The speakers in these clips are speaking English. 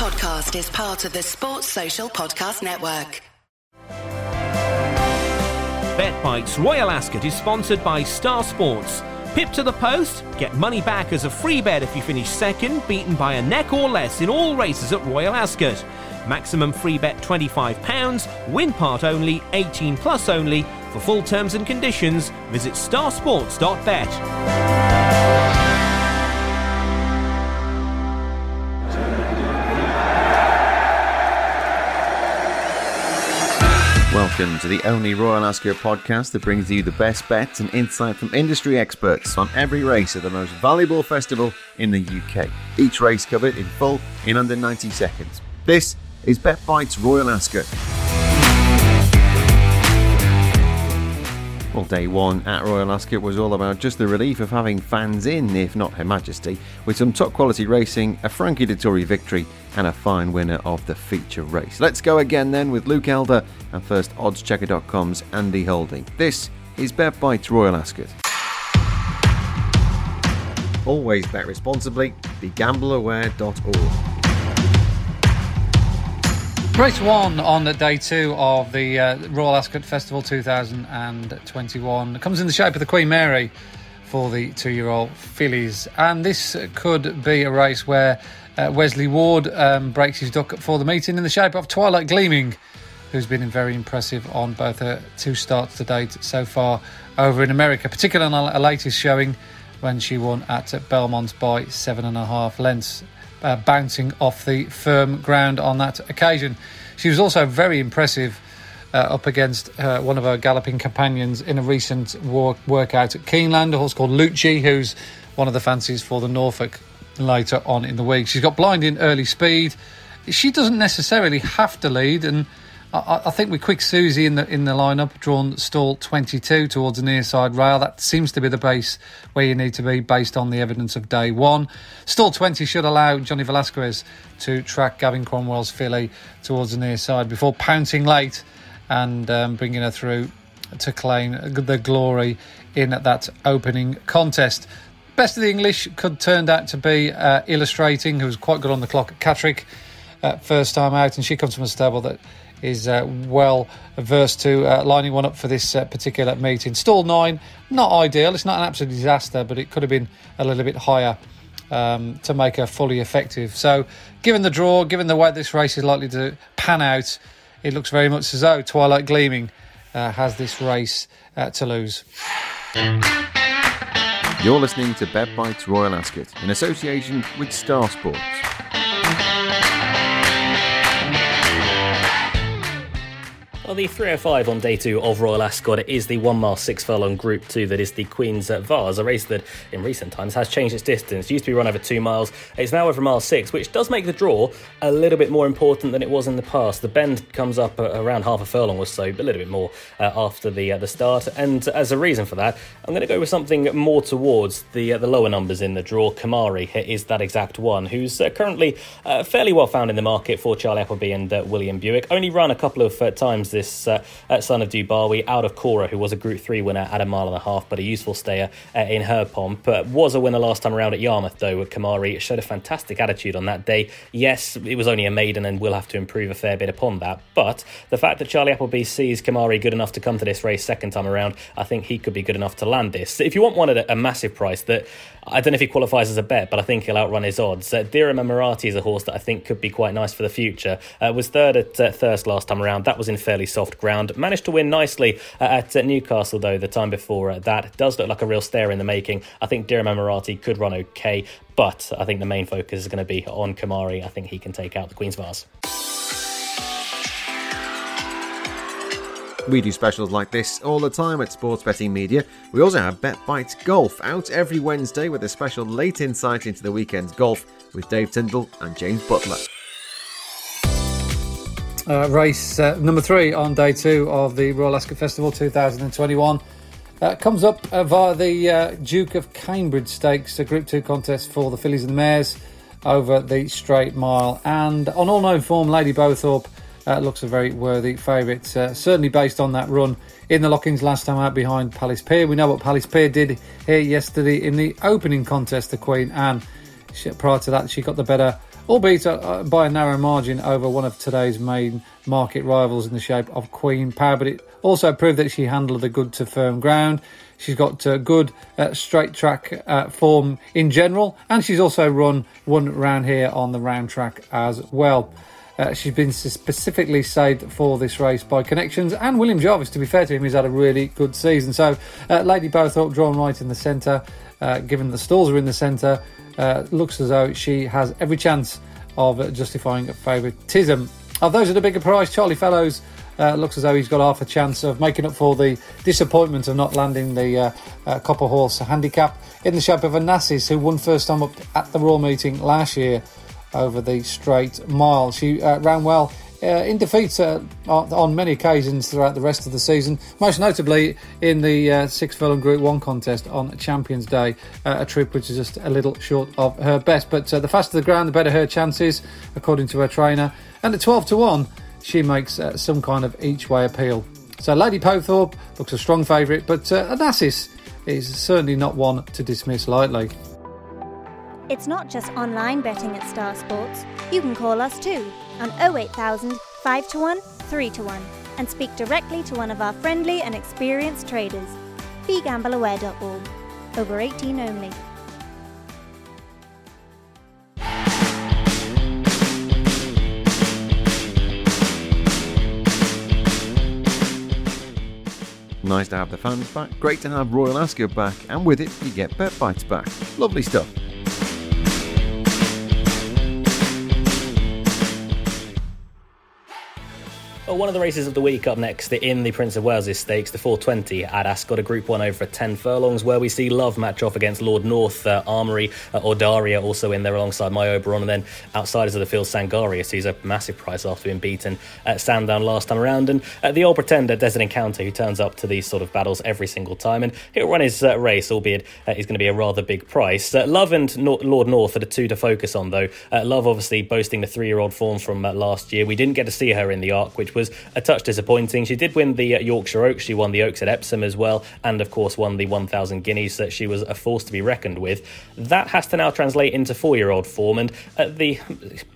podcast is part of the Sports Social Podcast Network. BetBites Royal Ascot is sponsored by Star Sports. Pip to the post, get money back as a free bet if you finish second, beaten by a neck or less in all races at Royal Ascot. Maximum free bet £25, win part only, 18 plus only. For full terms and conditions, visit starsports.bet. Welcome to the only Royal Ascot podcast that brings you the best bets and insight from industry experts on every race of the most valuable festival in the UK. Each race covered in full in under 90 seconds. This is BetBites Royal Ascot. Well, day one at Royal Ascot was all about just the relief of having fans in, if not Her Majesty, with some top quality racing, a Frankie Dettori victory, and a fine winner of the feature race. Let's go again then with Luke Elder and first oddschecker.com's Andy Holding. This is Bet Bites Royal Ascot. Always bet responsibly. BeGambleAware.org. Race one on day two of the uh, Royal Ascot Festival 2021 it comes in the shape of the Queen Mary for the two year old fillies. And this could be a race where uh, Wesley Ward um, breaks his duck for the meeting in the shape of Twilight Gleaming, who's been very impressive on both her two starts to date so far over in America, particularly on a latest showing when she won at Belmont by seven and a half lengths uh, bouncing off the firm ground on that occasion. She was also very impressive uh, up against uh, one of her galloping companions in a recent walk, workout at Keeneland, a horse called Lucci, who's one of the fancies for the Norfolk later on in the week. She's got blinding early speed. She doesn't necessarily have to lead, and I, I, think with Quick Suzy in the in the lineup, drawn stall 22 towards the near side rail, that seems to be the base where you need to be based on the evidence of day one. Stall 20 should allow Johnny Velazquez to track Gavin Cromwell's filly towards the near side before pouncing late and um, bringing her through to claim the glory in that opening contest. Best of the English could turn out to be uh, illustrating, who was quite good on the clock at Catterick uh, first time out, and she comes from a stable that is uh, well versed to uh, lining one up for this uh, particular meeting. Stall nine, not ideal. It's not an absolute disaster, but it could have been a little bit higher um, to make her fully effective. So, given the draw, given the way this race is likely to pan out, it looks very much as though Twilight Gleaming uh, has this race uh, to lose. You're listening to Bet Bites Royal Ascot in association with Star Sports. Well, the 305 on day two of Royal Ascot is the one mile six furlong Group Two that is the Queen's Vase, a race that in recent times has changed its distance. It used to be run over two miles, it's now over mile six, which does make the draw a little bit more important than it was in the past. The bend comes up around half a furlong or so, but a little bit more uh, after the uh, the start. And as a reason for that, I'm going to go with something more towards the uh, the lower numbers in the draw. Kemari is that exact one, who's uh, currently uh, fairly well found in the market for Charlie Appleby and uh, William Buick. Only run a couple of times this uh, son of Dubawi out of Cora, who was a Group 3 winner at a mile and a half, but a useful stayer uh, in her pomp. But was a winner last time around at Yarmouth, though, with Kemari. It showed a fantastic attitude on that day. Yes, it was only a maiden and we'll have to improve a fair bit upon that. But the fact that Charlie Appleby sees Kemari good enough to come to this race second time around, I think he could be good enough to land this. If you want one at a massive price that I don't know if he qualifies as a bet, but I think he'll outrun his odds. Uh, Dira Emirati is a horse that I think could be quite nice for the future. Uh, was third at uh, Thirsk last time around. That was in fairly soft ground. Managed to win nicely uh, at uh, Newcastle, though, the time before uh, that. Does look like a real stayer in the making. I think Dira Emirati could run okay, but I think the main focus is going to be on Kemari. I think he can take out the Queen's Vase. We do specials like this all the time at Sports Betting Media. We also have Bet Bites Golf out every Wednesday with a special late insight into the weekend's golf with Dave Tyndall and James Butler. Uh, race uh, number three on day two of the Royal Ascot Festival 2021 uh, comes up uh, via the uh, Duke of Cambridge Stakes, a Group 2 contest for the fillies and the mares over the straight mile. And on all known form, Lady Bowthorpe uh, looks a very worthy favourite, uh, certainly based on that run in the Lockinge last time out behind Palace Pier. We know what Palace Pier did here yesterday in the opening contest, the Queen Anne. Prior to that, she got the better albeit uh, by a narrow margin over one of today's main market rivals in the shape of Queen Power. But it also proved that she handled the good to firm ground. She's got uh, good uh, straight track uh, form in general, and she's also run one round here on the round track as well. Uh, she's been specifically saved for this race by connections, and William Jarvis, to be fair to him, he's had a really good season. So, uh, Lady Bowthorpe drawn right in the centre, uh, given the stalls are in the centre, uh, looks as though she has every chance of justifying favouritism. Of those at a bigger price, Charlie Fellowes uh, looks as though he's got half a chance of making up for the disappointment of not landing the uh, Copper Horse handicap in the shape of Onassis, who won first time up at the Royal meeting last year over the straight mile. She uh, ran well uh, in defeat uh, on many occasions throughout the rest of the season, most notably in the uh, six furlong Group 1 contest on Champions Day, uh, a trip which is just a little short of her best. But uh, the faster the ground, the better her chances, according to her trainer. And at 12 to 1, she makes uh, some kind of each way appeal. So Lady Bowthorpe looks a strong favourite, but Onassis is certainly not one to dismiss lightly. It's not just online betting at Star Sports. You can call us too on 08000 5 to 1 3 to 1 and speak directly to one of our friendly and experienced traders. BeGambleAware.org. Over 18 only. Nice to have the fans back, great to have Royal Ascot back, and with it, you get Bet Bites back. Lovely stuff. Well, one of the races of the week up next in the Prince of Wales' stakes, the 420 at Ascot, a Group 1 over 10 furlongs, where we see Love match off against Lord North, uh, Armory, uh, Audarya also in there alongside My Oberon, and then outsiders of the field, Sangarius, who's a massive price after being beaten at Sandown last time around, and uh, the old pretender, Desert Encounter, who turns up to these sort of battles every single time, and he'll run his uh, race, albeit uh, he's going to be a rather big price. Uh, Love and Lord North are the two to focus on, though. Love obviously boasting the three year old form from last year. We didn't get to see her in the Arc, which was a touch disappointing. She did win the uh, Yorkshire Oaks. She won the Oaks at Epsom as well, and of course won the 1,000 guineas. That she was a force to be reckoned with. That has to now translate into four-year-old form, and at the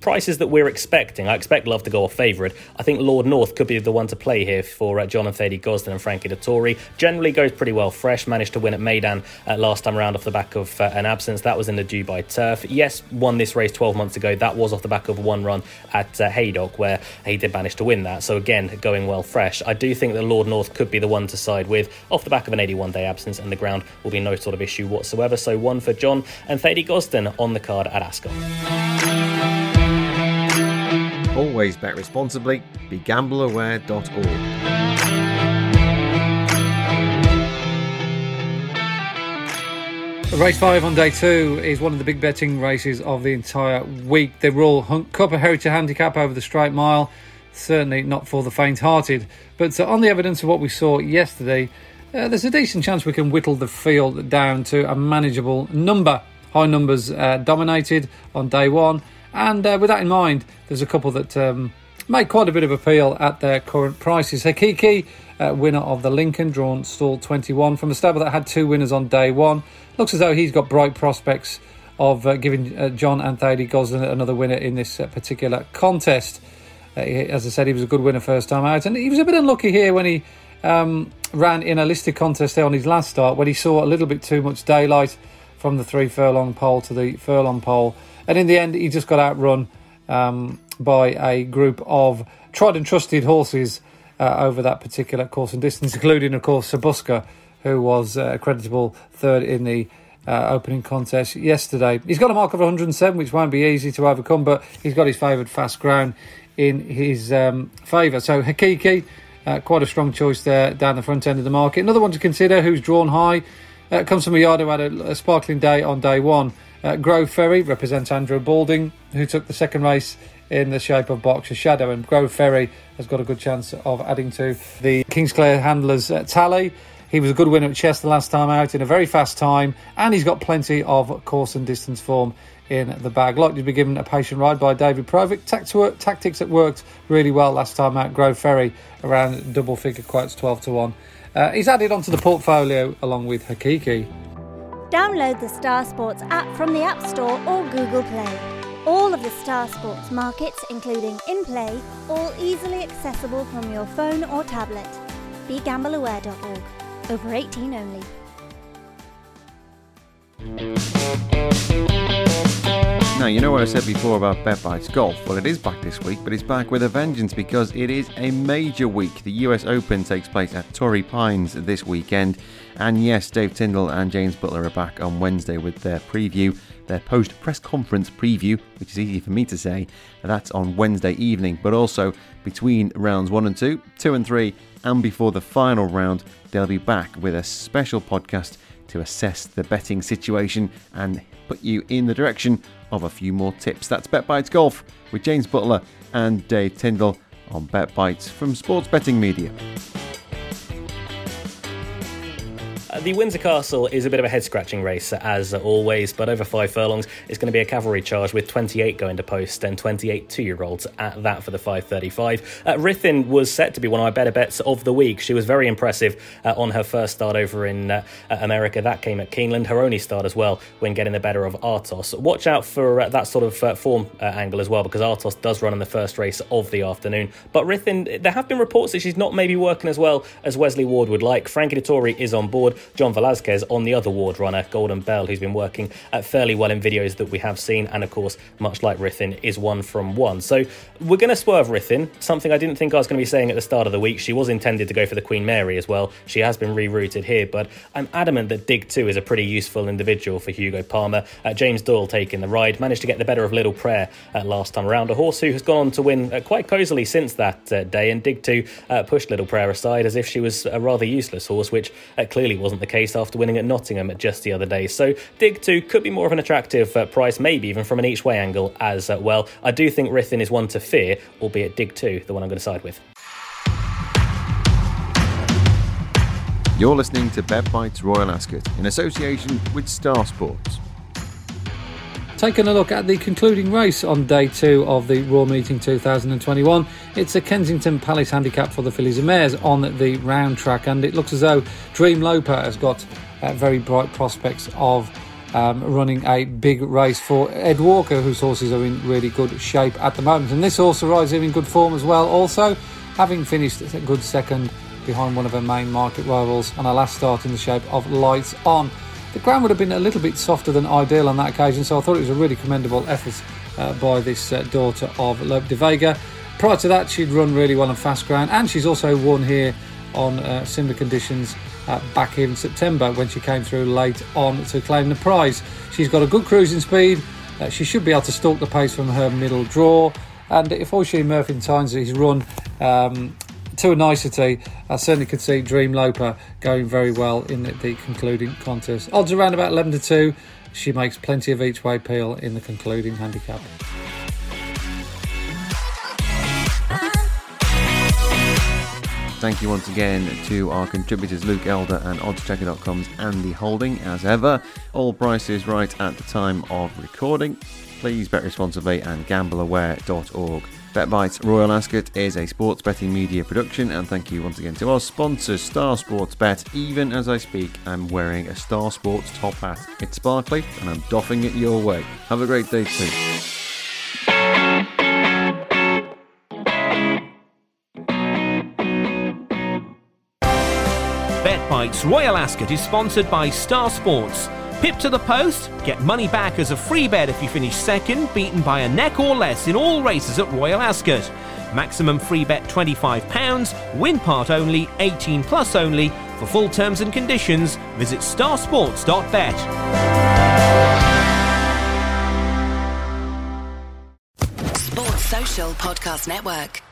prices that we're expecting, I expect Love to go off favourite. I think Lord North could be the one to play here for uh, John and Thady Gosden and Frankie Dettori. Generally goes pretty well fresh. Managed to win at Meydan uh, last time around off the back of uh, an absence. That was in the Dubai Turf. Yes, won this race 12 months ago. That was off the back of one run at uh, Haydock where he did manage to win that. So again, going well fresh. I do think that Lord North could be the one to side with off the back of an 81 day absence, and the ground will be no sort of issue whatsoever. So one for John and Thady Gosden on the card at Ascot. Always bet responsibly. BeGambleAware.org. Race five on day two is one of the big betting races of the entire week. The Royal Copper Heritage Handicap over the straight mile certainly not for the faint hearted. But uh, on the evidence of what we saw yesterday, uh, there's a decent chance we can whittle the field down to a manageable number. High numbers uh, dominated on day one, and uh, with that in mind, there's a couple that um, make quite a bit of appeal at their current prices. Haqeeqy, uh, winner of the Lincoln, drawn stall 21 from a stable that had two winners on day one. Looks as though he's got bright prospects of uh, giving John and Thady another winner in this particular contest. Uh, as I said, he was a good winner first time out, and he was a bit unlucky here when he um, ran in a listed contest there on his last start when he saw a little bit too much daylight from the three furlong pole to the furlong pole, and in the end, he just got outrun um, by a group of tried and trusted horses uh, over that particular course and distance, including, of course, Sir Busker, who was uh, a creditable third in the uh, opening contest yesterday. He's got a mark of 107, which won't be easy to overcome, but he's got his favoured fast ground in his um, favour. So Haqeeqy, uh, quite a strong choice there down the front end of the market. Another one to consider who's drawn high uh, comes from a yard who had a, a sparkling day on day one. Uh, Grove Ferry represents Andrew Balding, who took the second race in the shape of Berkshire Shadow, and Grove Ferry has got a good chance of adding to the Kingsclere handlers' uh, tally. He was a good winner at Chester last time out in a very fast time, and he's got plenty of course and distance form in the bag. Likely to be given a patient ride by David Probert. Tactics that worked really well last time out. Grove Ferry around double figure quotes 12 to 1. Uh, he's added onto the portfolio along with Haqeeqy. Download the Star Sports app from the App Store or Google Play. All of the Star Sports markets, including in play, all easily accessible from your phone or tablet. BeGambleAware.org. Over 18 only. Now, you know what I said before about BetBites Golf? Well, it is back this week, but it's back with a vengeance because it is a major week. The US Open takes place at Torrey Pines this weekend. And yes, Dave Tyndall and James Butler are back on Wednesday with their preview, their post press conference preview, which is easy for me to say. That's on Wednesday evening, but also between rounds one and two, two and three, and before the final round, they'll be back with a special podcast to assess the betting situation and put you in the direction of a few more tips. That's Bet Bites Golf with James Butler and Dave Tyndall on Bet Bites from Sports Betting Media. Uh, the Windsor Castle is a bit of a head scratching race, as always, but over five furlongs, it's going to be a cavalry charge with 28 going to post and 28 two year olds at that for the 535. Uh, Rithin was set to be one of my better bets of the week. She was very impressive uh, on her first start over in uh, America. That came at Keeneland. Her only start as well when getting the better of Artos. Watch out for uh, that sort of uh, form angle as well, because Artos does run in the first race of the afternoon. But Rithin, there have been reports that she's not maybe working as well as Wesley Ward would like. Frankie Dettori is on board. John Velazquez on the other ward runner, Golden Bell, who's been working uh, fairly well in videos that we have seen, and of course, much like Rithin, is one from one. So we're going to swerve Rithin, something I didn't think I was going to be saying at the start of the week. She was intended to go for the Queen Mary as well. She has been rerouted here, but I'm adamant that Dig 2 is a pretty useful individual for Hugo Palmer. Uh, James Doyle taking the ride, managed to get the better of Little Prayer uh, last time around. A horse who has gone on to win uh, quite cosily since that uh, day, and Dig 2 uh, pushed Little Prayer aside as if she was a rather useless horse, which clearly wasn't the case after winning at Nottingham just the other day. So Dig 2 could be more of an attractive uh, price, maybe even from an each way angle as uh, well. I do think Rithin is one to fear, albeit Dig 2, the one I'm going to side with. You're listening to Bet Bites Royal Ascot in association with Star Sports. Taking a look at the concluding race on day two of the Royal Meeting 2021. It's a Kensington Palace handicap for the fillies and mares on the round track, and it looks as though Dreamloper has got uh, very bright prospects of um, running a big race for Ed Walker, whose horses are in really good shape at the moment. And this horse arrives in good form as well, also having finished a good second behind one of her main market rivals on her last start in the shape of Lights On. The ground would have been a little bit softer than ideal on that occasion, so I thought it was a really commendable effort uh, by this uh, daughter of Lope de Vega. Prior to that, she'd run really well on fast ground, and she's also won here on uh, similar conditions uh, back in September when she came through late on to claim the prize. She's got a good cruising speed. Uh, she should be able to stalk the pace from her middle draw. And if Oisin Murphy Tynes is run um, to a nicety, I certainly could see Dreamloper going very well in the, the concluding contest. Odds around about 11 to 2. She makes plenty of each way peel in the concluding handicap. Thank you once again to our contributors Luke Elder and oddschecker.com's Andy Holding. As ever, all prices right at the time of recording. Please bet responsibly and gambleaware.org. BetBites Royal Ascot is a sports betting media production, and thank you once again to our sponsors, Star Sports Bet. Even as I speak, I'm wearing a Star Sports top hat. It's sparkly, and I'm doffing it your way. Have a great day too. BetBites Royal Ascot is sponsored by Star Sports. Pip to the post, get money back as a free bet if you finish second, beaten by a neck or less in all races at Royal Ascot. Maximum free bet £25, win part only, 18 plus only. For full terms and conditions, visit starsports.bet. Sports Social Podcast Network.